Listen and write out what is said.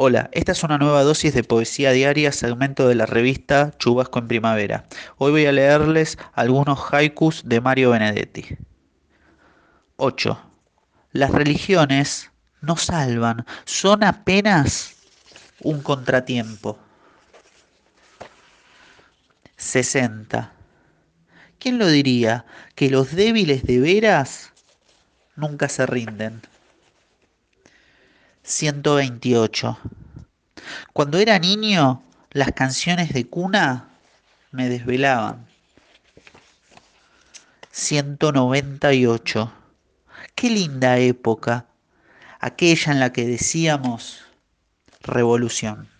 Hola, esta es una nueva dosis de poesía diaria, segmento de la revista Chubasco en Primavera. Hoy voy a leerles algunos haikus de Mario Benedetti. 8. Las religiones no salvan, son apenas un contratiempo. 60. ¿Quién lo diría? Que los débiles de veras nunca se rinden. 128. Cuando era niño, las canciones de cuna me desvelaban. 198. Qué linda época, aquella en la que decíamos revolución.